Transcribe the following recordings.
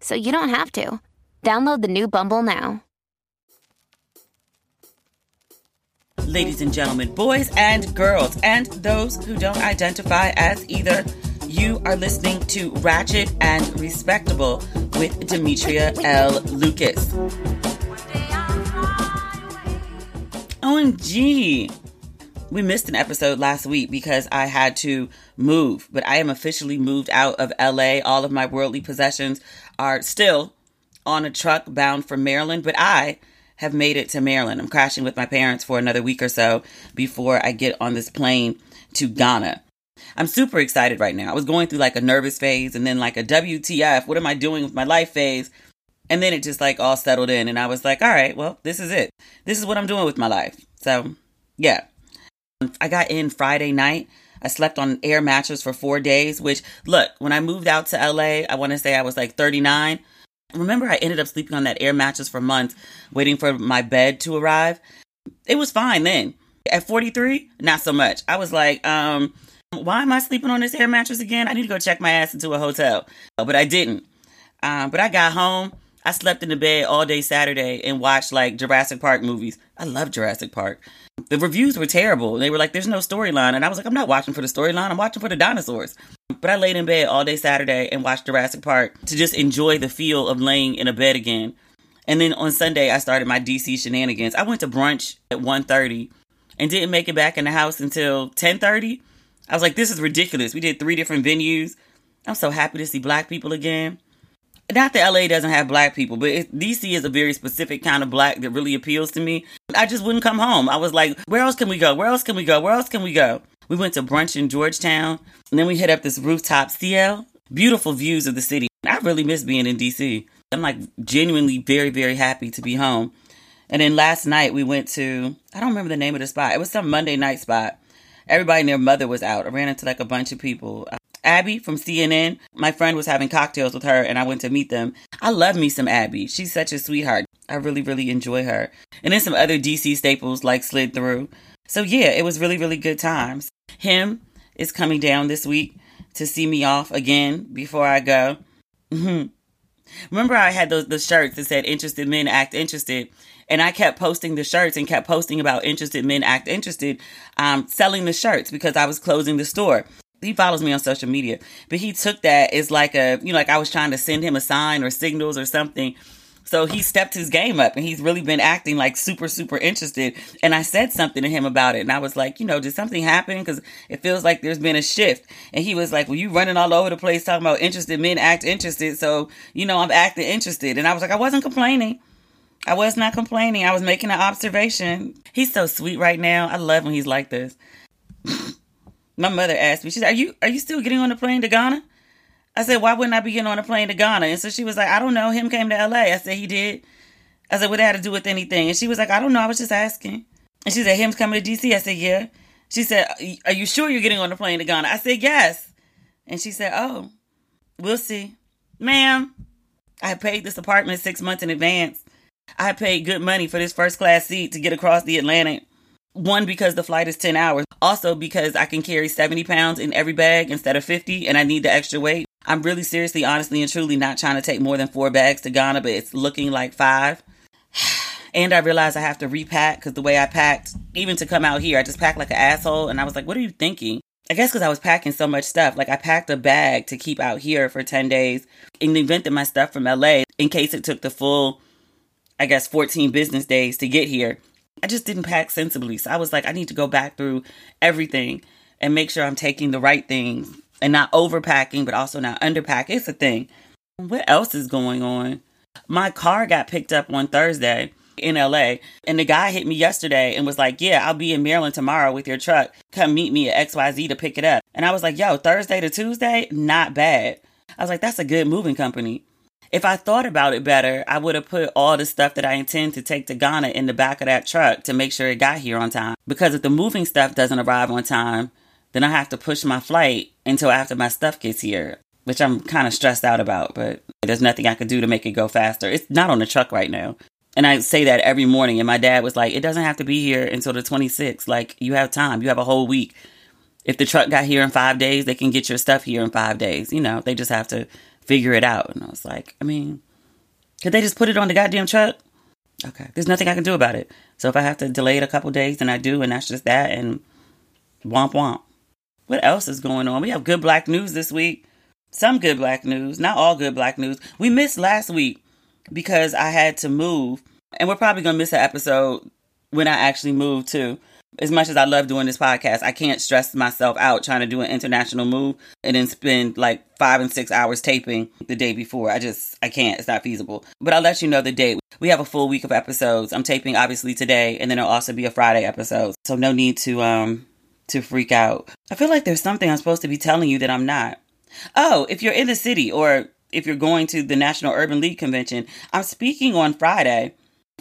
so you don't have to. Download the new Bumble now. Ladies and gentlemen, boys and girls, and those who don't identify as either, you are listening to Ratchet and Respectable with Demetria L. Lucas. OMG! We missed an episode last week because I had to move, but I am officially moved out of LA. All of my worldly possessions are still on a truck bound for Maryland, but I have made it to Maryland. I'm crashing with my parents for another week or so before I get on this plane to Ghana. I'm super excited right now. I was going through like a nervous phase and then like a WTF, what am I doing with my life phase? And then it just like all settled in and I was like, all right, well, this is it. This is what I'm doing with my life. So, yeah. I got in Friday night. I slept on an air mattress for four days, which, look, when I moved out to LA, I want to say I was like 39. Remember, I ended up sleeping on that air mattress for months, waiting for my bed to arrive. It was fine then. At 43, not so much. I was like, um, why am I sleeping on this air mattress again? I need to go check my ass into a hotel. But I didn't. Um, but I got home. I slept in the bed all day Saturday and watched like Jurassic Park movies. I love Jurassic Park. The reviews were terrible. They were like, there's no storyline. And I was like, I'm not watching for the storyline. I'm watching for the dinosaurs. But I laid in bed all day Saturday and watched Jurassic Park to just enjoy the feel of laying in a bed again. And then on Sunday, I started my DC shenanigans. I went to brunch at 1.30 and didn't make it back in the house until 10.30. I was like, this is ridiculous. We did three different venues. I'm so happy to see black people again. Not that LA doesn't have black people, but it, DC is a very specific kind of black that really appeals to me. I just wouldn't come home. I was like, where else can we go? Where else can we go? Where else can we go? We went to brunch in Georgetown, and then we hit up this rooftop CL. Beautiful views of the city. I really miss being in DC. I'm like genuinely very, very happy to be home. And then last night we went to, I don't remember the name of the spot. It was some Monday night spot. Everybody and their mother was out. I ran into like a bunch of people. Abby from CNN, my friend was having cocktails with her and I went to meet them. I love me some Abby. She's such a sweetheart. I really, really enjoy her. And then some other DC staples like slid through. So yeah, it was really, really good times. Him is coming down this week to see me off again before I go. Mm-hmm. Remember, I had those the shirts that said "Interested Men Act Interested," and I kept posting the shirts and kept posting about interested men act interested, um, selling the shirts because I was closing the store. He follows me on social media, but he took that as like a you know like I was trying to send him a sign or signals or something so he stepped his game up and he's really been acting like super, super interested. And I said something to him about it. And I was like, you know, did something happen? Because it feels like there's been a shift. And he was like, well, you running all over the place talking about interested men act interested. So, you know, I'm acting interested. And I was like, I wasn't complaining. I was not complaining. I was making an observation. He's so sweet right now. I love when he's like this. My mother asked me, she said, Are you are you still getting on the plane to Ghana? I said, Why wouldn't I be getting on a plane to Ghana? And so she was like, I don't know. Him came to LA. I said he did. I said, What that had to do with anything? And she was like, I don't know. I was just asking. And she said, Him's coming to DC. I said, Yeah. She said, Are you sure you're getting on the plane to Ghana? I said, Yes. And she said, Oh, we'll see. Ma'am, I paid this apartment six months in advance. I paid good money for this first class seat to get across the Atlantic. One, because the flight is 10 hours. Also, because I can carry 70 pounds in every bag instead of 50, and I need the extra weight. I'm really seriously, honestly, and truly not trying to take more than four bags to Ghana, but it's looking like five. And I realized I have to repack because the way I packed, even to come out here, I just packed like an asshole. And I was like, what are you thinking? I guess because I was packing so much stuff. Like I packed a bag to keep out here for 10 days in the event that my stuff from LA, in case it took the full, I guess, 14 business days to get here. I just didn't pack sensibly. So I was like, I need to go back through everything and make sure I'm taking the right things and not overpacking, but also not underpacking. It's a thing. What else is going on? My car got picked up on Thursday in LA. And the guy hit me yesterday and was like, Yeah, I'll be in Maryland tomorrow with your truck. Come meet me at XYZ to pick it up. And I was like, Yo, Thursday to Tuesday, not bad. I was like, That's a good moving company. If I thought about it better, I would have put all the stuff that I intend to take to Ghana in the back of that truck to make sure it got here on time. Because if the moving stuff doesn't arrive on time, then I have to push my flight until after my stuff gets here, which I'm kind of stressed out about, but there's nothing I can do to make it go faster. It's not on the truck right now. And I say that every morning. And my dad was like, it doesn't have to be here until the 26th. Like, you have time. You have a whole week. If the truck got here in five days, they can get your stuff here in five days. You know, they just have to figure it out. And I was like, I mean, could they just put it on the goddamn truck? Okay. There's nothing I can do about it. So if I have to delay it a couple days, then I do. And that's just that. And womp womp. What else is going on? We have good black news this week. Some good black news, not all good black news. We missed last week because I had to move. And we're probably to miss an episode when I actually move too. As much as I love doing this podcast, I can't stress myself out trying to do an international move and then spend like five and six hours taping the day before. I just, I can't. It's not feasible. But I'll let you know the date. We have a full week of episodes. I'm taping obviously today and then it'll also be a Friday episode. So no need to, um, to freak out. I feel like there's something I'm supposed to be telling you that I'm not. Oh, if you're in the city or if you're going to the National Urban League Convention, I'm speaking on Friday.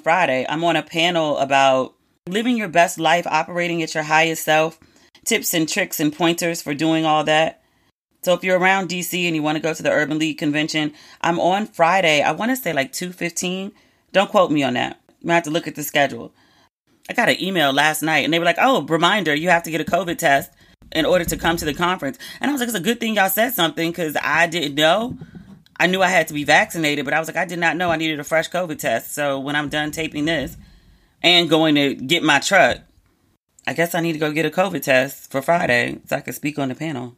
Friday, I'm on a panel about living your best life, operating at your highest self, tips and tricks and pointers for doing all that. So if you're around DC and you want to go to the Urban League Convention, I'm on Friday. I want to say like 2:15. Don't quote me on that. You might have to look at the schedule. I got an email last night and they were like, "Oh, reminder, you have to get a COVID test in order to come to the conference." And I was like, "It's a good thing y'all said something cuz I didn't know." I knew I had to be vaccinated, but I was like, I did not know I needed a fresh COVID test. So when I'm done taping this and going to get my truck, I guess I need to go get a COVID test for Friday so I can speak on the panel.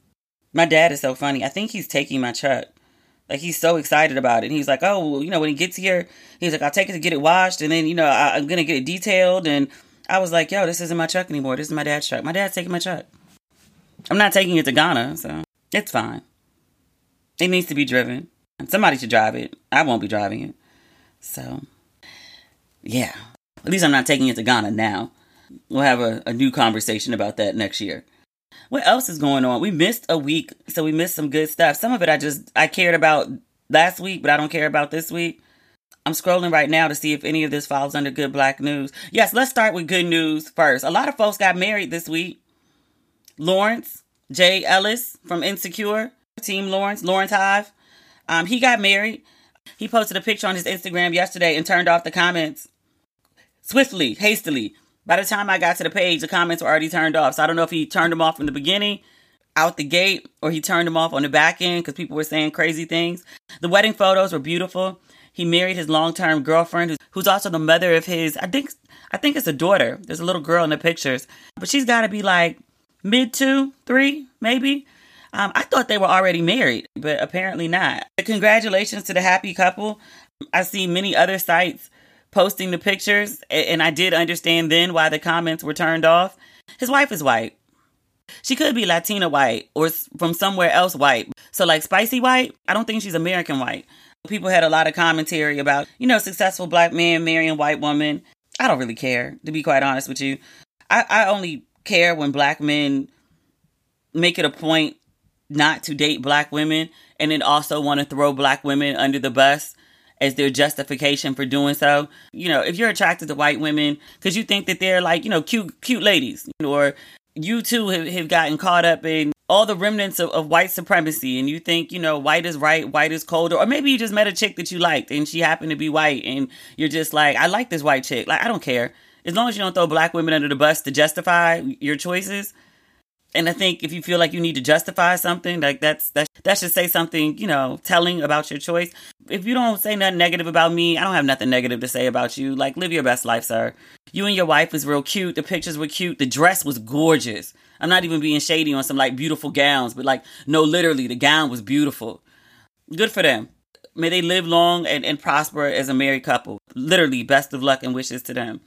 My dad is so funny. I think he's taking my truck. Like he's so excited about it. And he's like, oh, well, you know, when he gets here, he's like, I'll take it to get it washed, and then you know, I, I'm gonna get it detailed. And I was like, yo, this isn't my truck anymore. This is my dad's truck. My dad's taking my truck. I'm not taking it to Ghana, so it's fine. It needs to be driven. Somebody should drive it. I won't be driving it. So, yeah. At least I'm not taking it to Ghana now. We'll have a, a new conversation about that next year. What else is going on? We missed a week, so we missed some good stuff. Some of it I just I cared about last week, but I don't care about this week. I'm scrolling right now to see if any of this falls under good black news. Yes, let's start with good news first. A lot of folks got married this week. Lawrence Jay Ellis from Insecure, Team Lawrence, Lawrence Hive. Um, he got married. He posted a picture on his Instagram yesterday and turned off the comments swiftly, hastily. By the time I got to the page, the comments were already turned off. So I don't know if he turned them off from the beginning, out the gate, or he turned them off on the back end because people were saying crazy things. The wedding photos were beautiful. He married his long-term girlfriend, who's also the mother of his. I think, I think it's a daughter. There's a little girl in the pictures, but she's got to be like mid two, three, maybe. Um, I thought they were already married, but apparently not. Congratulations to the happy couple. I see many other sites posting the pictures, and I did understand then why the comments were turned off. His wife is white. She could be Latina white or from somewhere else white. So, like spicy white, I don't think she's American white. People had a lot of commentary about, you know, successful black man marrying white woman. I don't really care, to be quite honest with you. I, I only care when black men make it a point not to date black women and then also want to throw black women under the bus as their justification for doing so. You know, if you're attracted to white women because you think that they're like, you know, cute, cute ladies, or you too have, have gotten caught up in all the remnants of, of white supremacy and you think, you know, white is right, white is colder, or maybe you just met a chick that you liked and she happened to be white and you're just like, I like this white chick. Like, I don't care. As long as you don't throw black women under the bus to justify your choices, and I think if you feel like you need to justify something, like that's that that should say something, you know, telling about your choice. If you don't say nothing negative about me, I don't have nothing negative to say about you. Like live your best life, sir. You and your wife was real cute. The pictures were cute. The dress was gorgeous. I'm not even being shady on some like beautiful gowns, but like no, literally the gown was beautiful. Good for them. May they live long and, and prosper as a married couple. Literally, best of luck and wishes to them.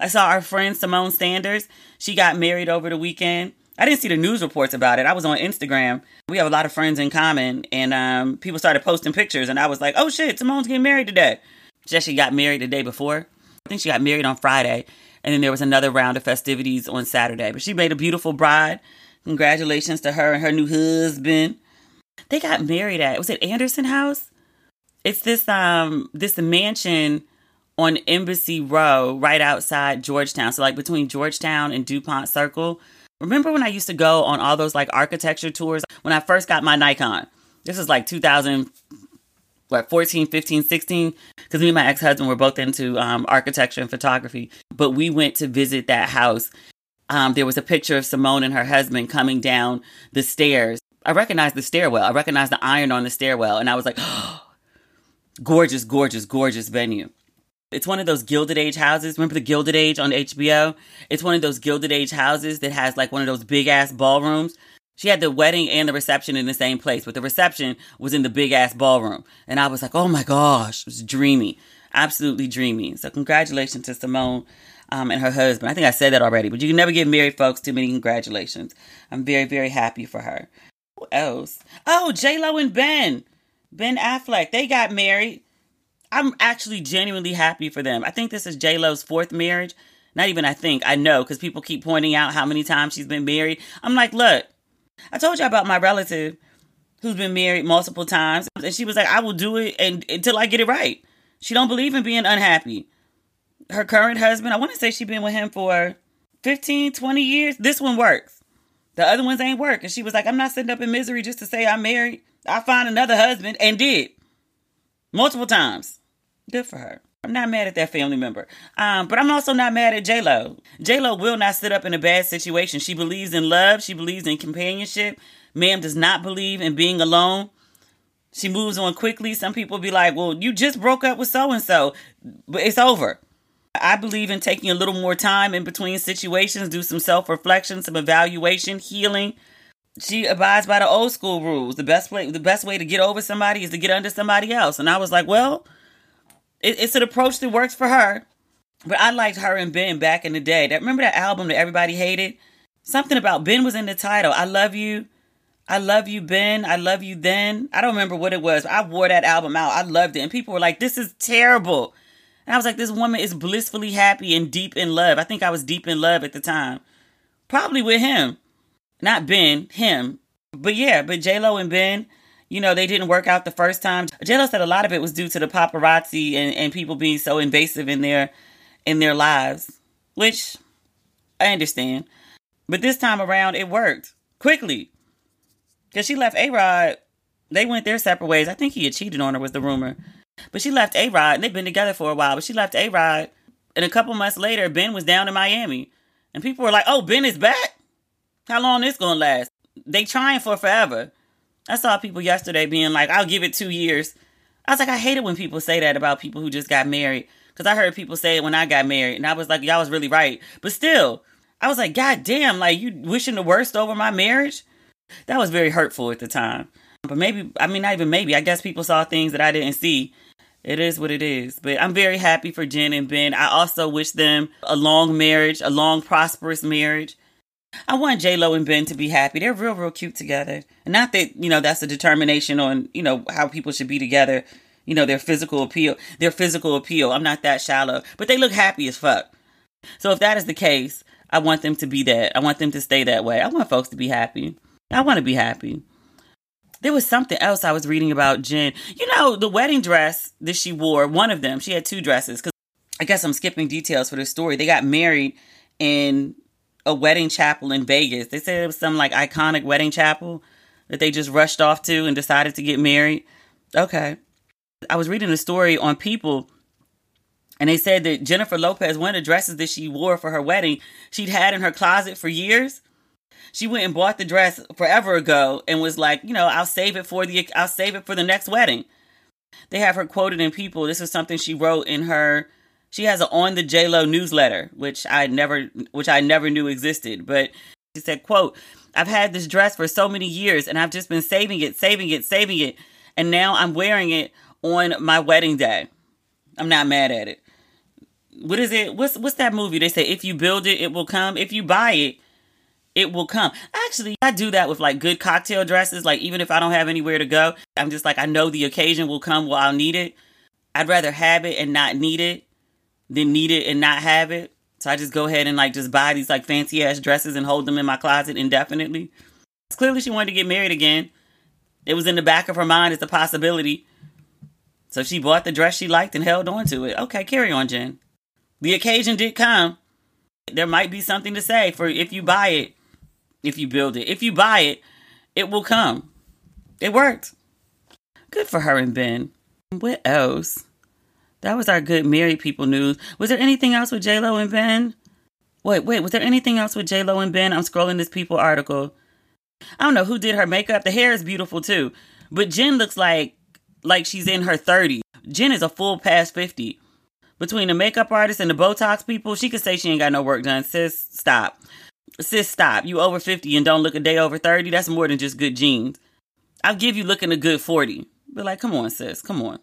I saw our friend Symone Sanders. She got married over the weekend. I didn't see the news reports about it. I was on Instagram. We have a lot of friends in common, and um, people started posting pictures, and I was like, "Oh shit, Symone's getting married today." She actually got married the day before. I think she got married on Friday, and then there was another round of festivities on Saturday. But she made a beautiful bride. Congratulations to her and her new husband. They got married at was it Anderson House? It's this um this mansion on Embassy Row, right outside Georgetown. So like between Georgetown and Dupont Circle. Remember when I used to go on all those like architecture tours when I first got my Nikon? This is like 2000, what, 14, 15, 16? Because me and my ex husband were both into um, architecture and photography. But we went to visit that house. Um, there was a picture of Symone and her husband coming down the stairs. I recognized the stairwell. I recognized the iron on the stairwell. And I was like, oh, gorgeous, gorgeous, gorgeous venue. It's one of those Gilded Age houses. Remember the Gilded Age on HBO? It's one of those Gilded Age houses that has like one of those big ass ballrooms. She had the wedding and the reception in the same place, but the reception was in the big ass ballroom. And I was like, oh my gosh, it was dreamy. Absolutely dreamy. So congratulations to Symone um, and her husband. I think I said that already, but you can never give married folks too many congratulations. I'm very, very happy for her. Who else? Oh, J Lo and Ben. Ben Affleck. They got married. I'm actually genuinely happy for them. I think this is J Lo's fourth marriage. Not even I think, I know, because people keep pointing out how many times she's been married. I'm like, look, I told you about my relative who's been married multiple times, and she was like, I will do it and until I get it right. She don't believe in being unhappy. Her current husband, I want to say she's been with him for 15, 20 years. This one works. The other ones ain't work. And she was like, I'm not sitting up in misery just to say I'm married. I find another husband and did. Multiple times. Good for her. I'm not mad at that family member. Um, but I'm also not mad at J Lo. J Lo will not sit up in a bad situation. She believes in love. She believes in companionship. Ma'am does not believe in being alone. She moves on quickly. Some people be like, "Well, you just broke up with so and so, but it's over." I believe in taking a little more time in between situations, do some self reflection, some evaluation, healing. She abides by the old school rules. The best way, the best way to get over somebody is to get under somebody else. And I was like, well it, it's an approach that works for her. But I liked her and Ben back in the day. That remember that album that everybody hated? Something about Ben was in the title. I love you. I love you, Ben. I love you then. I don't remember what it was. I wore that album out. I loved it. And people were like, this is terrible. And I was like, this woman is blissfully happy and deep in love. I think I was deep in love at the time. Probably with him. Not Ben, him. But yeah, but J Lo and Ben, you know, they didn't work out the first time. JLo said a lot of it was due to the paparazzi and, and people being so invasive in their in their lives, which I understand. But this time around, it worked quickly because she left A Rod. They went their separate ways. I think he had cheated on her, was the rumor. But she left A Rod, and they've been together for a while. But she left A Rod, and a couple months later, Ben was down in Miami, and people were like, "Oh, Ben is back. How long this gonna last?" They trying for forever. I saw people yesterday being like, I'll give it two years. I was like, I hate it when people say that about people who just got married. Because I heard people say it when I got married. And I was like, y'all was really right. But still, I was like, God damn, like you wishing the worst over my marriage? That was very hurtful at the time. But maybe, I mean, not even maybe. I guess people saw things that I didn't see. It is what it is. But I'm very happy for Jen and Ben. I also wish them a long marriage, a long, prosperous marriage. I want J Lo and Ben to be happy. They're real, real cute together. Not that you know that's a determination on you know how people should be together. You know, their physical appeal, their physical appeal. I'm not that shallow, but they look happy as fuck. So if that is the case, I want them to be that. I want them to stay that way. I want folks to be happy. I want to be happy. There was something else I was reading about Jen. You know, the wedding dress that she wore, one of them, she had two dresses. Because I guess I'm skipping details for the story. They got married in a wedding chapel in Vegas. They said it was some like iconic wedding chapel that they just rushed off to and decided to get married. Okay. I was reading a story on People and they said that Jennifer Lopez, one of the dresses that she wore for her wedding, she'd had in her closet for years. She went and bought the dress forever ago and was like, you know, I'll save it for the I'll save it for the next wedding. They have her quoted in People. This is something she wrote in her she has an on the J Lo newsletter, which I never which I never knew existed. But she said, quote, I've had this dress for so many years and I've just been saving it, saving it, saving it. And now I'm wearing it on my wedding day. I'm not mad at it. What is it? What's what's that movie? They say if you build it, it will come. If you buy it, it will come. Actually, I do that with like good cocktail dresses. Like even if I don't have anywhere to go, I'm just like I know the occasion will come while I'll need it. I'd rather have it and not need it than need it and not have it. So I just go ahead and like just buy these like fancy ass dresses and hold them in my closet indefinitely. Clearly she wanted to get married again. It was in the back of her mind as a possibility. So she bought the dress she liked and held on to it. Okay, carry on, Jen. The occasion did come. There might be something to say for if you buy it, if you build it. If you buy it, it will come. It worked. Good for her and Ben. What else? That was our good married people news. Was there anything else with J Lo and Ben? Wait, wait, was there anything else with J Lo and Ben? I'm scrolling this People article. I don't know who did her makeup. The hair is beautiful too, but Jen looks like like she's in her 30s. Jen is a full past 50. Between the makeup artist and the Botox people, she could say she ain't got no work done. Sis, stop. Sis, stop. You over 50 and don't look a day over 30. That's more than just good genes. I'll give you looking a good 40. But like, come on, sis, come on.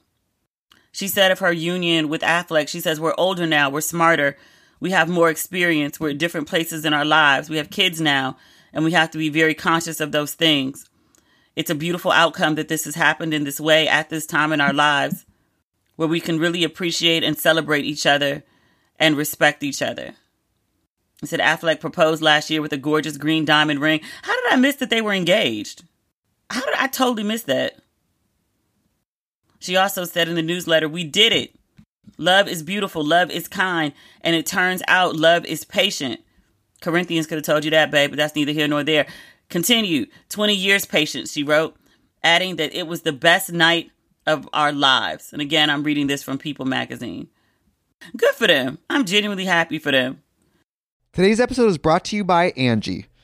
She said of her union with Affleck, she says, We're older now, we're smarter, we have more experience, we're at different places in our lives, we have kids now, and we have to be very conscious of those things. It's a beautiful outcome that this has happened in this way at this time in our lives where we can really appreciate and celebrate each other and respect each other. He said Affleck proposed last year with a gorgeous green diamond ring. How did I miss that they were engaged? How did I totally miss that? She also said in the newsletter, We did it. Love is beautiful, love is kind, and it turns out love is patient. Corinthians could have told you that, babe, but that's neither here nor there. Continue. 20 years patience, she wrote, adding that it was the best night of our lives. And again, I'm reading this from People magazine. Good for them. I'm genuinely happy for them. Today's episode is brought to you by Angie.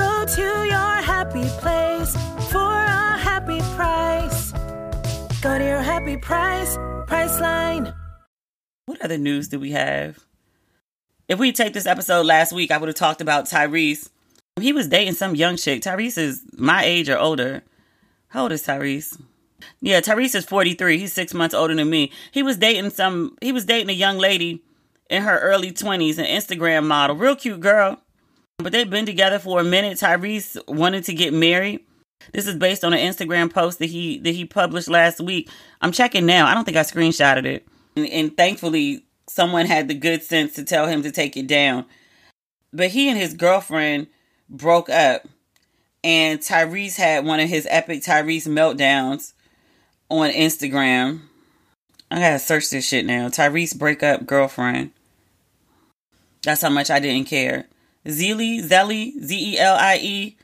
Go to your happy place for a happy price. Go to your happy price, Priceline. What other news do we have? If we take this episode last week, I would have talked about Tyrese. He was dating some young chick. Tyrese is my age or older. How old is Tyrese? Yeah, Tyrese is 43. He's six months older than me. He was dating some, he was dating a young lady in her early 20s, an Instagram model. Real cute girl. But they've been together for a minute. Tyrese wanted to get married. This is based on an Instagram post that he that he published last week. I'm checking now. I don't think I screenshotted it. And, and thankfully, someone had the good sense to tell him to take it down. But he and his girlfriend broke up, and Tyrese had one of his epic Tyrese meltdowns on Instagram. I gotta search this shit now. Tyrese breakup girlfriend. That's how much I didn't care. Zelie, Zelie, Z E L I E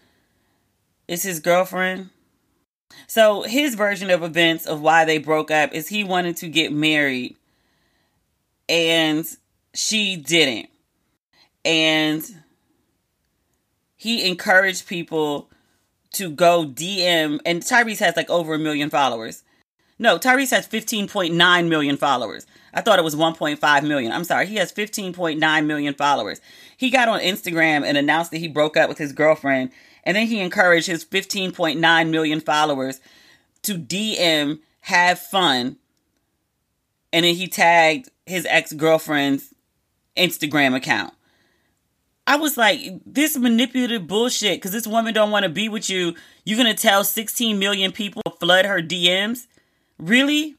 is his girlfriend. So his version of events of why they broke up is he wanted to get married and she didn't. And he encouraged people to go DM and Tyrese has like over a million followers. No, Tyrese has 15.9 million followers. I thought it was 1.5 million. I'm sorry. He has 15.9 million followers. He got on Instagram and announced that he broke up with his girlfriend. And then he encouraged his 15.9 million followers to DM, have fun. And then he tagged his ex girlfriend's Instagram account. I was like, this manipulative bullshit, because this woman don't want to be with you. You're going to tell 16 million people flood her DMs? Really?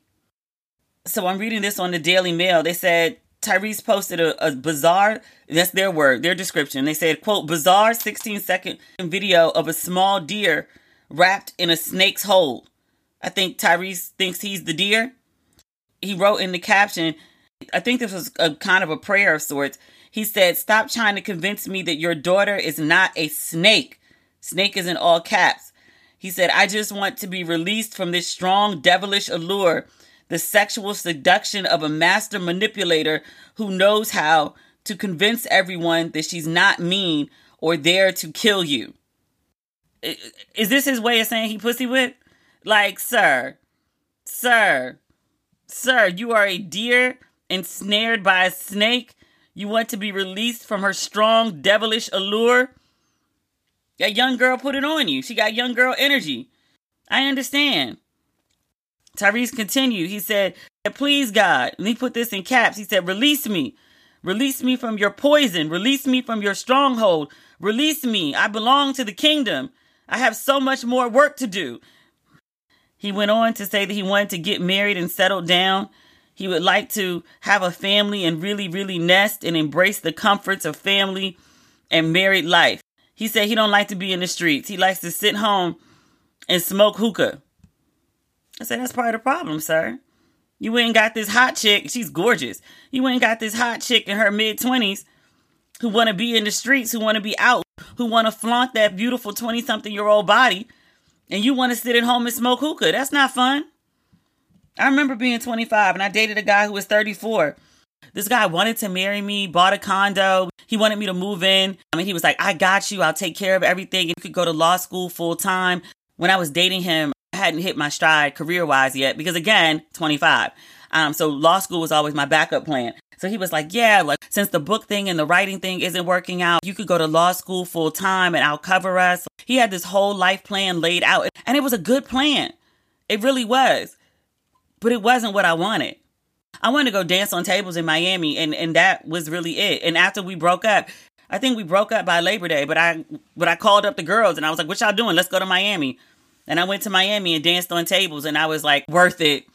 So I'm reading this on the Daily Mail. They said Tyrese posted a, a bizarre, that's their word, their description. They said, quote, bizarre 16 second video of a small deer wrapped in a snake's hole. I think Tyrese thinks he's the deer. He wrote in the caption, I think this was a kind of a prayer of sorts. He said, Stop trying to convince me that your daughter is not a snake. Snake is in all caps. He said, I just want to be released from this strong devilish allure, the sexual seduction of a master manipulator who knows how to convince everyone that she's not mean or there to kill you. Is this his way of saying he pussy whipped? Like, sir, sir, sir, you are a deer ensnared by a snake. You want to be released from her strong devilish allure. That young girl put it on you. She got young girl energy. I understand. Tyrese continued. He said, Please, God. And he put this in caps. He said, Release me. Release me from your poison. Release me from your stronghold. Release me. I belong to the kingdom. I have so much more work to do. He went on to say that he wanted to get married and settle down. He would like to have a family and really, really nest and embrace the comforts of family and married life. He said he don't like to be in the streets. He likes to sit home and smoke hookah. I said, that's part of the problem, sir. You ain't got this hot chick. She's gorgeous. You ain't got this hot chick in her mid 20s who want to be in the streets, who want to be out, who want to flaunt that beautiful 20 something year old body, and you want to sit at home and smoke hookah. That's not fun. I remember being 25 and I dated a guy who was 34. This guy wanted to marry me, bought a condo. He wanted me to move in. I mean, he was like, I got you. I'll take care of everything. You could go to law school full time. When I was dating him, I hadn't hit my stride career wise yet because, again, 25. Um, so law school was always my backup plan. So he was like, yeah, like since the book thing and the writing thing isn't working out, you could go to law school full time and I'll cover us. He had this whole life plan laid out and it was a good plan. It really was. But it wasn't what I wanted. I wanted to go dance on tables in Miami and, and that was really it. And after we broke up, I think we broke up by Labor Day, but I but I called up the girls and I was like, What y'all doing? Let's go to Miami. And I went to Miami and danced on tables and I was like, worth it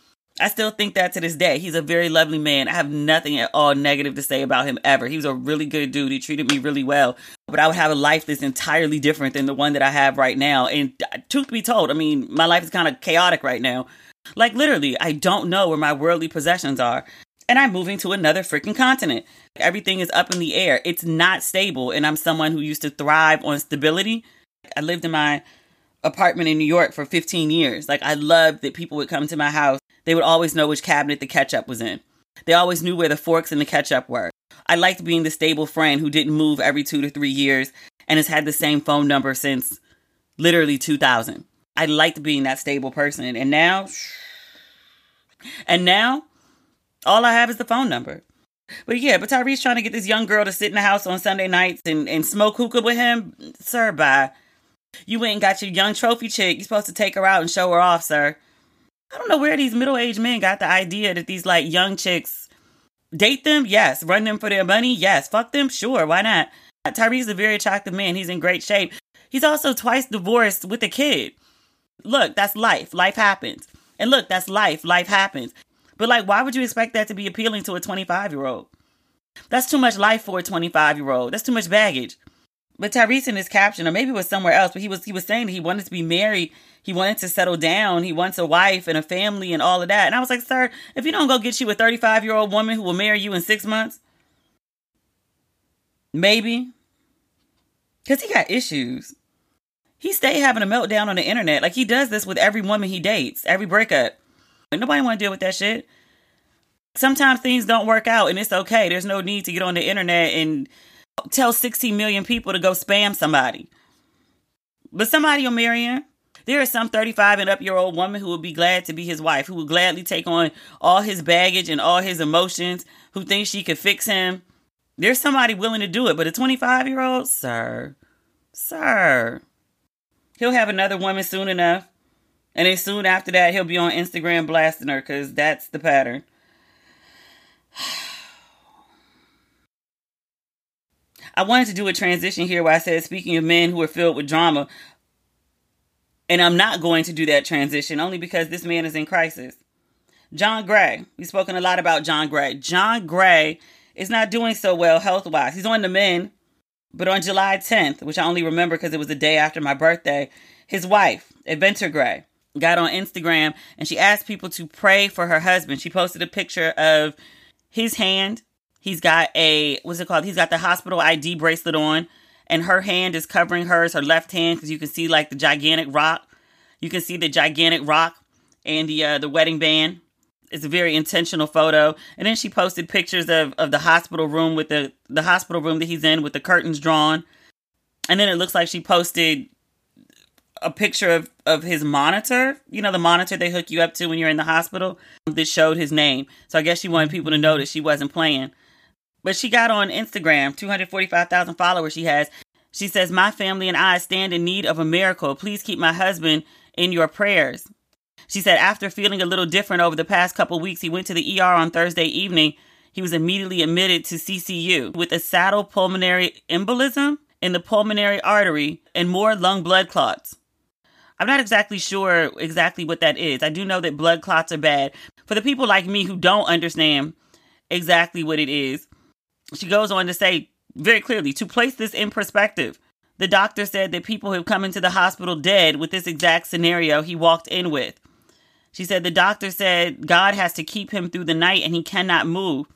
I still think that to this day. He's a very lovely man. I have nothing at all negative to say about him ever. He was a really good dude. He treated me really well. But I would have a life that's entirely different than the one that I have right now. And uh, truth be told, I mean, my life is kind of chaotic right now. Like literally, I don't know where my worldly possessions are. And I'm moving to another freaking continent. Everything is up in the air. It's not stable. And I'm someone who used to thrive on stability. I lived in my apartment in New York for 15 years. Like I loved that people would come to my house they would always know which cabinet the ketchup was in. They always knew where the forks and the ketchup were. I liked being the stable friend who didn't move every two to three years. and has had the same phone number since literally 2000. I liked being that stable person. And now, and now, all I have is the phone number. But yeah, but Tyrese trying to get this young girl to sit in the house on Sunday nights and, and smoke hookah with him. Sir, bye. You went and got your young trophy chick. You're supposed to take her out and show her off, sir. I don't know where these middle aged men got the idea that these like young chicks date them. Yes. Run them for their money. Yes. Fuck them. Sure. Why not? Tyrese is a very attractive man. He's in great shape. He's also twice divorced with a kid. Look, that's life. Life happens. And look, that's life. Life happens. But like, why would you expect that to be appealing to a 25 year old? That's too much life for a 25 year old. That's too much baggage. But Tyrese in his caption, or maybe it was somewhere else, but he was he was saying that he wanted to be married, he wanted to settle down, he wants a wife and a family and all of that. And I was like, sir, if you don't go get you a 35 year old woman who will marry you in six months, maybe. Cause he got issues. He stay having a meltdown on the internet. Like he does this with every woman he dates, every breakup. Nobody want to deal with that shit. Sometimes things don't work out and it's okay. There's no need to get on the internet and tell 16 million people to go spam somebody. But somebody will marry him. There is some 35 and up year old woman who would be glad to be his wife, who would gladly take on all his baggage and all his emotions, who thinks she could fix him. There's somebody willing to do it, but a 25 year old, sir, sir, he'll have another woman soon enough. And then soon after that, he'll be on Instagram blasting her because that's the pattern. I wanted to do a transition here where I said, speaking of men who are filled with drama, and I'm not going to do that transition only because this man is in crisis. John Gray. We've spoken a lot about John Gray. John Gray is not doing so well health wise. He's on the men, but on July 10th, which I only remember because it was the day after my birthday, his wife, Aventer Gray, got on Instagram and she asked people to pray for her husband. She posted a picture of his hand He's got a what's it called? He's got the hospital ID bracelet on, and her hand is covering hers, her left hand, because you can see like the gigantic rock. You can see the gigantic rock and the uh, the wedding band. It's a very intentional photo. And then she posted pictures of, of the hospital room with the the hospital room that he's in with the curtains drawn. And then it looks like she posted a picture of, of his monitor, you know, the monitor they hook you up to when you're in the hospital um, that showed his name. So I guess she wanted people to know that she wasn't playing. But she got on Instagram, 245,000 followers she has. She says, My family and I stand in need of a miracle. Please keep my husband in your prayers. She said, after feeling a little different over the past couple weeks, he went to the ER on Thursday evening. He was immediately admitted to CCU with a saddle pulmonary embolism in the pulmonary artery and more lung blood clots. I'm not exactly sure exactly what that is. I do know that blood clots are bad. For the people like me who don't understand exactly what it is, she goes on to say very clearly to place this in perspective, the doctor said that people have come into the hospital dead with this exact scenario he walked in with. She said the doctor said God has to keep him through the night and he cannot move,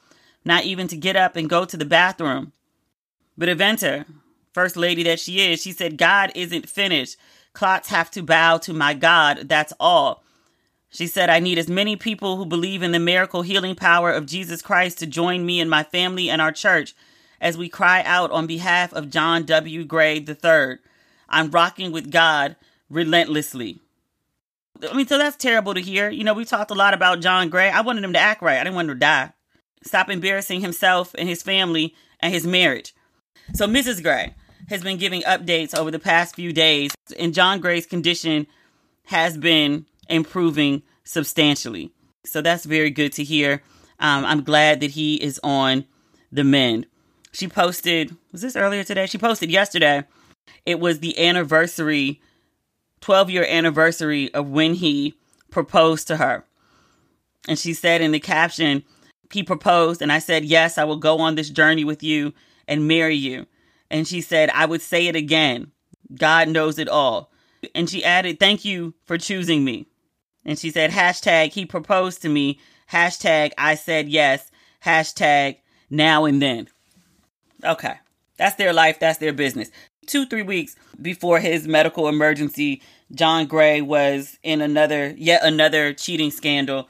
not even to get up and go to the bathroom. But Aventer, first lady that she is, she said, God isn't finished. Clots have to bow to my God. That's all. She said, I need as many people who believe in the miracle healing power of Jesus Christ to join me and my family and our church as we cry out on behalf of John W. Gray III. I'm rocking with God relentlessly. I mean, so that's terrible to hear. You know, we talked a lot about John Gray. I wanted him to act right. I didn't want him to die. Stop embarrassing himself and his family and his marriage. So Mrs. Gray has been giving updates over the past few days, and John Gray's condition has been improving substantially. So that's very good to hear. Um, I'm glad that he is on the mend. She posted, was this earlier today? She posted yesterday. It was the anniversary, 12 year anniversary of when he proposed to her. And she said in the caption, he proposed, and I said, Yes, I will go on this journey with you and marry you. And she said, I would say it again. God knows it all. And she added, Thank you for choosing me. And she said, hashtag he proposed to me, hashtag I said yes, hashtag now and then. Okay. That's their life, that's their business. Two, three weeks before his medical emergency, John Gray was in another, yet another cheating scandal.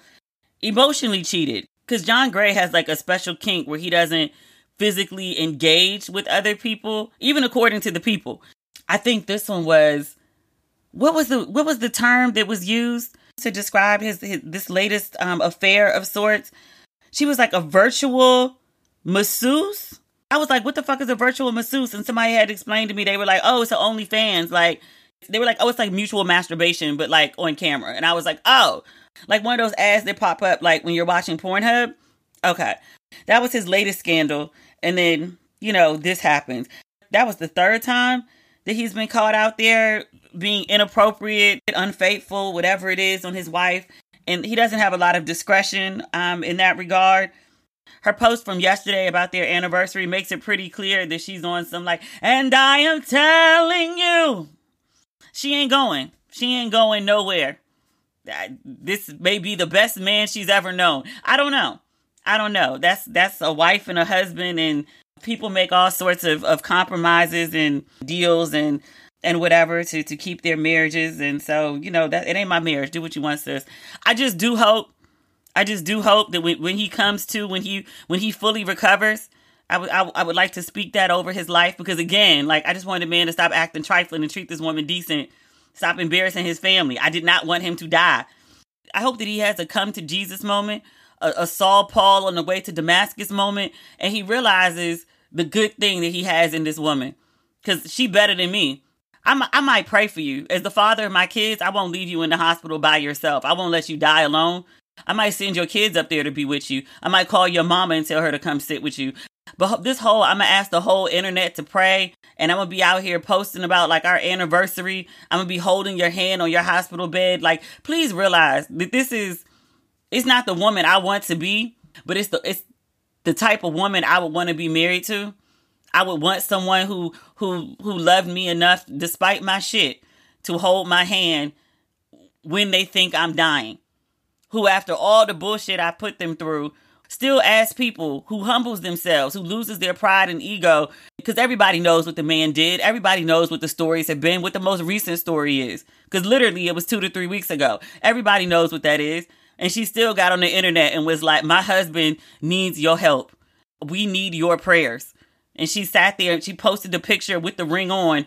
Emotionally cheated. Because John Gray has like a special kink where he doesn't physically engage with other people, even according to the people. I think this one was what was the what was the term that was used to describe his, his this latest um, affair of sorts? She was like a virtual masseuse. I was like, what the fuck is a virtual masseuse? And somebody had explained to me, they were like, oh, it's an OnlyFans. Like, they were like, oh, it's like mutual masturbation, but like on camera. And I was like, oh, like one of those ads that pop up like when you're watching Pornhub. Okay. That was his latest scandal. And then, you know, this happens. That was the third time that he's been caught out there being inappropriate, unfaithful, whatever it is on his wife. And he doesn't have a lot of discretion um, in that regard. Her post from yesterday about their anniversary makes it pretty clear that she's on some like, and I am telling you, she ain't going. She ain't going nowhere. This may be the best man she's ever known. I don't know. I don't know. That's that's a wife and a husband and people make all sorts of, of compromises and deals and and whatever to to keep their marriages and so you know that it ain't my marriage do what you want sis i just do hope i just do hope that when, when he comes to when he when he fully recovers I would, I, I would like to speak that over his life because again like i just wanted a man to stop acting trifling and treat this woman decent stop embarrassing his family i did not want him to die i hope that he has a come to jesus moment a, a Saul Paul on the way to Damascus moment, and he realizes the good thing that he has in this woman, because she better than me. I'm, I might pray for you. As the father of my kids, I won't leave you in the hospital by yourself. I won't let you die alone. I might send your kids up there to be with you. I might call your mama and tell her to come sit with you. But this whole, I'm gonna ask the whole internet to pray, and I'm gonna be out here posting about like our anniversary. I'm gonna be holding your hand on your hospital bed. Like, please realize that this is it's not the woman I want to be, but it's the it's the type of woman I would want to be married to. I would want someone who who who loved me enough despite my shit to hold my hand when they think I'm dying. Who after all the bullshit I put them through still ask people who humbles themselves, who loses their pride and ego because everybody knows what the man did. Everybody knows what the stories have been, what the most recent story is. Because literally it was 2 to 3 weeks ago. Everybody knows what that is. And she still got on the internet and was like, My husband needs your help. We need your prayers. And she sat there and she posted the picture with the ring on,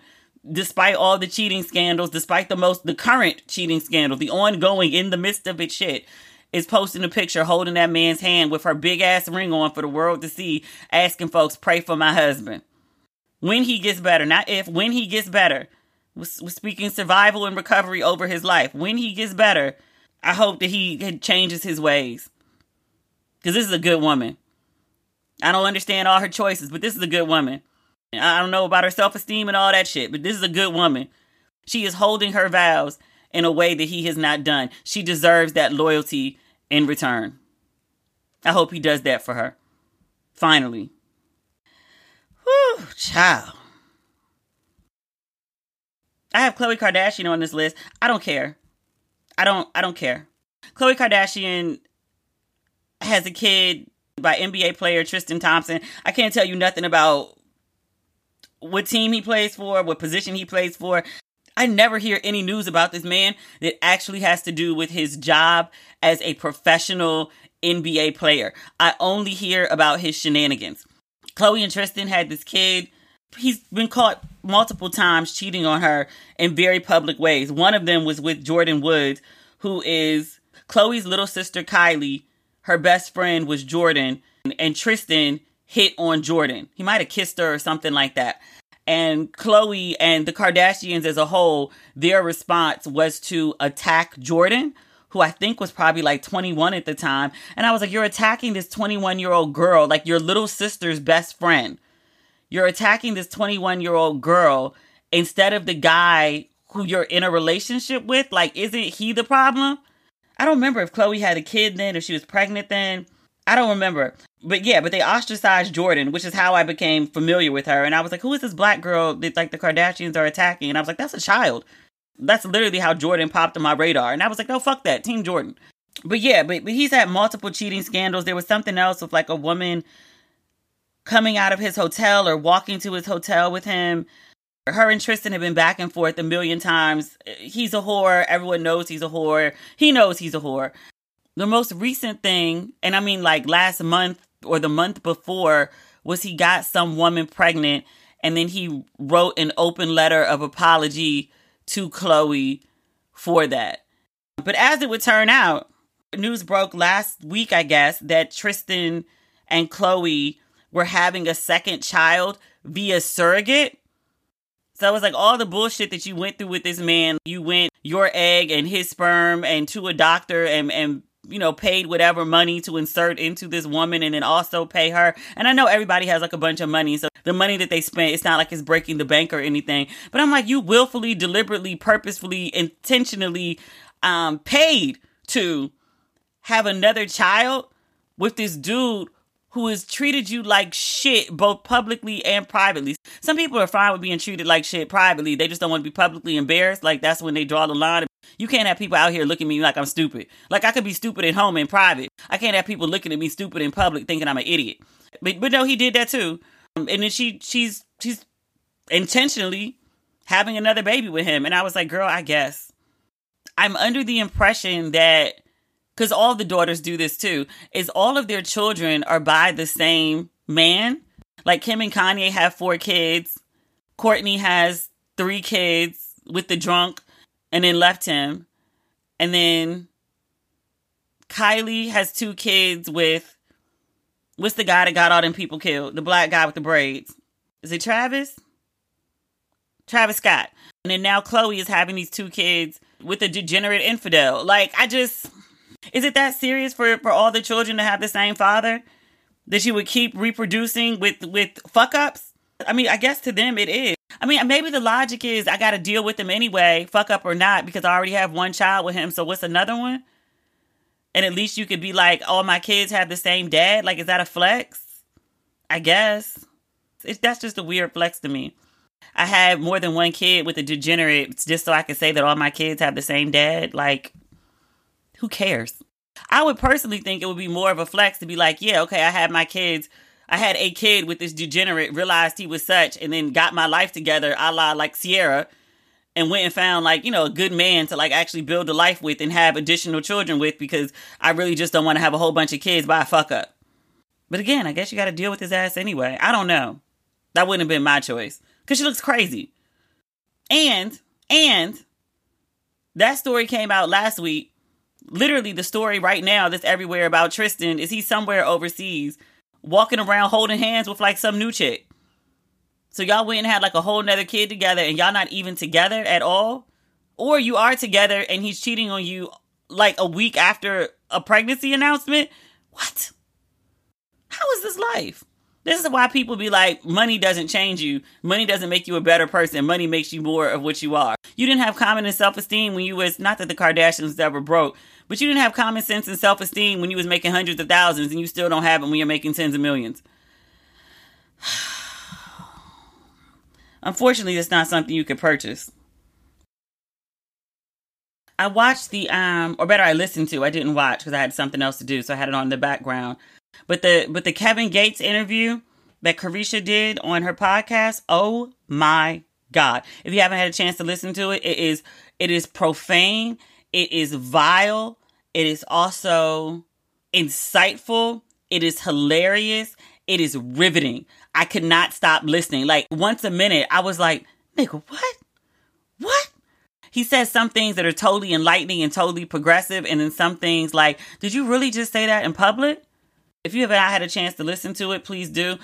despite all the cheating scandals, despite the most, the current cheating scandal, the ongoing, in the midst of it shit, is posting a picture holding that man's hand with her big ass ring on for the world to see, asking folks, pray for my husband. When he gets better, not if, when he gets better. We're speaking survival and recovery over his life. When he gets better, I hope that he changes his ways. Because this is a good woman. I don't understand all her choices, but this is a good woman. I don't know about her self esteem and all that shit, but this is a good woman. She is holding her vows in a way that he has not done. She deserves that loyalty in return. I hope he does that for her. Finally. Whew, child. I have Khloe Kardashian on this list. I don't care. I don't I don't care. Khloe Kardashian has a kid by NBA player Tristan Thompson. I can't tell you nothing about what team he plays for, what position he plays for. I never hear any news about this man that actually has to do with his job as a professional NBA player. I only hear about his shenanigans. Khloe and Tristan had this kid. He's been caught multiple times cheating on her in very public ways. One of them was with Jordyn Woods, who is Khloe's little sister Kylie. Her best friend was Jordyn, and Tristan hit on Jordyn. He might have kissed her or something like that. And Khloe and the Kardashians as a whole, their response was to attack Jordyn, who I think was probably like 21 at the time. And I was like, You're attacking this 21 year old girl, like your little sister's best friend. You're attacking this 21 year old girl instead of the guy who you're in a relationship with. Like, isn't he the problem? I don't remember if Khloe had a kid then, if she was pregnant then. I don't remember. But yeah, but they ostracized Jordyn, which is how I became familiar with her. And I was like, who is this black girl that like the Kardashians are attacking? And I was like, that's a child. That's literally how Jordyn popped on my radar. And I was like, no, fuck that. Team Jordyn. But yeah, but, but he's had multiple cheating scandals. There was something else with like a woman coming out of his hotel or walking to his hotel with him. Her and Tristan have been back and forth a million times. He's a whore. Everyone knows he's a whore. He knows he's a whore. The most recent thing, and I mean like last month or the month before, was he got some woman pregnant and then he wrote an open letter of apology to Khloe for that. But as it would turn out, news broke last week, I guess, that Tristan and Khloe were having a second child via surrogate. So it was like all the bullshit that you went through with this man. You went your egg and his sperm and to a doctor and and you know paid whatever money to insert into this woman and then also pay her. And I know everybody has like a bunch of money, so the money that they spent, it's not like it's breaking the bank or anything. But I'm like, you willfully, deliberately, purposefully, intentionally um paid to have another child with this dude who has treated you like shit both publicly and privately. Some people are fine with being treated like shit privately. They just don't want to be publicly embarrassed. Like that's when they draw the line. You can't have people out here looking at me like I'm stupid. Like I could be stupid at home in private. I can't have people looking at me stupid in public thinking I'm an idiot. But but no, he did that too. Um, and then she she's she's intentionally having another baby with him. And I was like, girl, I guess. I'm under the impression that because all the daughters do this too, is all of their children are by the same man. Like Kim and Kanye have four kids. Kourtney has three kids with the drunk and then left him. And then Kylie has two kids with what's the guy that got all them people killed? The black guy with the braids. Is it Travis? Travis Scott. And then now Khloe is having these two kids with a degenerate infidel. Like I just is it that serious for for all the children to have the same father that you would keep reproducing with with fuck ups? I mean, I guess to them it is. I mean, maybe the logic is I got to deal with him anyway, fuck up or not, because I already have one child with him. So what's another one? And at least you could be like, all my kids have the same dad. Like, is that a flex? I guess. It, that's just a weird flex to me. I had more than one kid with a degenerate just so I could say that all my kids have the same dad. Like, who cares? I would personally think it would be more of a flex to be like, yeah, okay, I had my kids. I had a kid with this degenerate, realized he was such, and then got my life together, a la like Ciara, and went and found like, you know, a good man to like actually build a life with and have additional children with because I really just don't want to have a whole bunch of kids by a fuck up. But again, I guess you got to deal with his ass anyway. I don't know. That wouldn't have been my choice because she looks crazy. And, and that story came out last week literally the story right now that's everywhere about Tristan is he's somewhere overseas walking around holding hands with like some new chick. So y'all went and had like a whole nother kid together and y'all not even together at all? Or you are together and he's cheating on you like a week after a pregnancy announcement? What? How is this life? This is why people be like, money doesn't change you. Money doesn't make you a better person. Money makes you more of what you are. You didn't have common and self esteem when you was, not that the Kardashians ever broke, but you didn't have common sense and self esteem when you was making hundreds of thousands, and you still don't have it when you're making tens of millions. Unfortunately, it's not something you can purchase. I watched the um, or better, I listened to. I didn't watch because I had something else to do, so I had it on in the background. But the but the Kevin Gates interview that Caresha did on her podcast, oh my god! If you haven't had a chance to listen to it, it is it is profane, it is vile, it is also insightful. It is hilarious. It is riveting. I could not stop listening. Like once a minute, I was like, nigga, what? What? He says some things that are totally enlightening and totally progressive, and then some things like, did you really just say that in public? If you have not had a chance to listen to it, please do.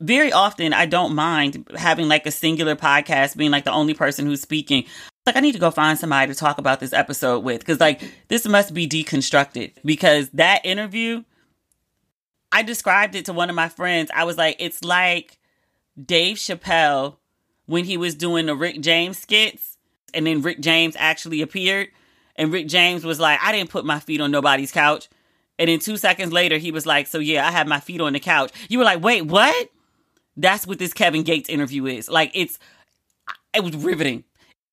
Very often, I don't mind having like a singular podcast being like the only person who's speaking like I need to go find somebody to talk about this episode with because like this must be deconstructed because that interview I described it to one of my friends. I was like, it's like Dave Chappelle when he was doing the Rick James skits and then Rick James actually appeared and Rick James was like, I didn't put my feet on nobody's couch. And then two seconds later, he was like, So yeah, I have my feet on the couch. You were like, Wait, what? That's what this Kevin Gates interview is. Like, it's, it was riveting.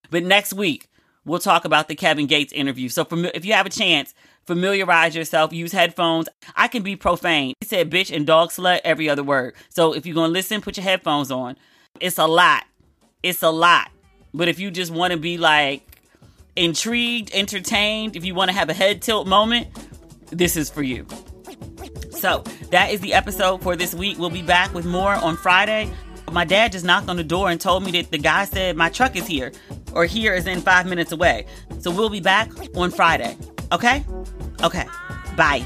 But next week, we'll talk about the Kevin Gates interview. So if you have a chance, familiarize yourself, use headphones. I can be profane. He said bitch and dog slut every other word. So if you're going to listen, put your headphones on. It's a lot. It's a lot. But if you just want to be like intrigued, entertained, if you want to have a head tilt moment, this is for you. So that is the episode for this week. We'll be back with more on Friday. My dad just knocked on the door and told me that the guy said my truck is here, or here is in five minutes away. So we'll be back on Friday. Okay? Okay. Bye.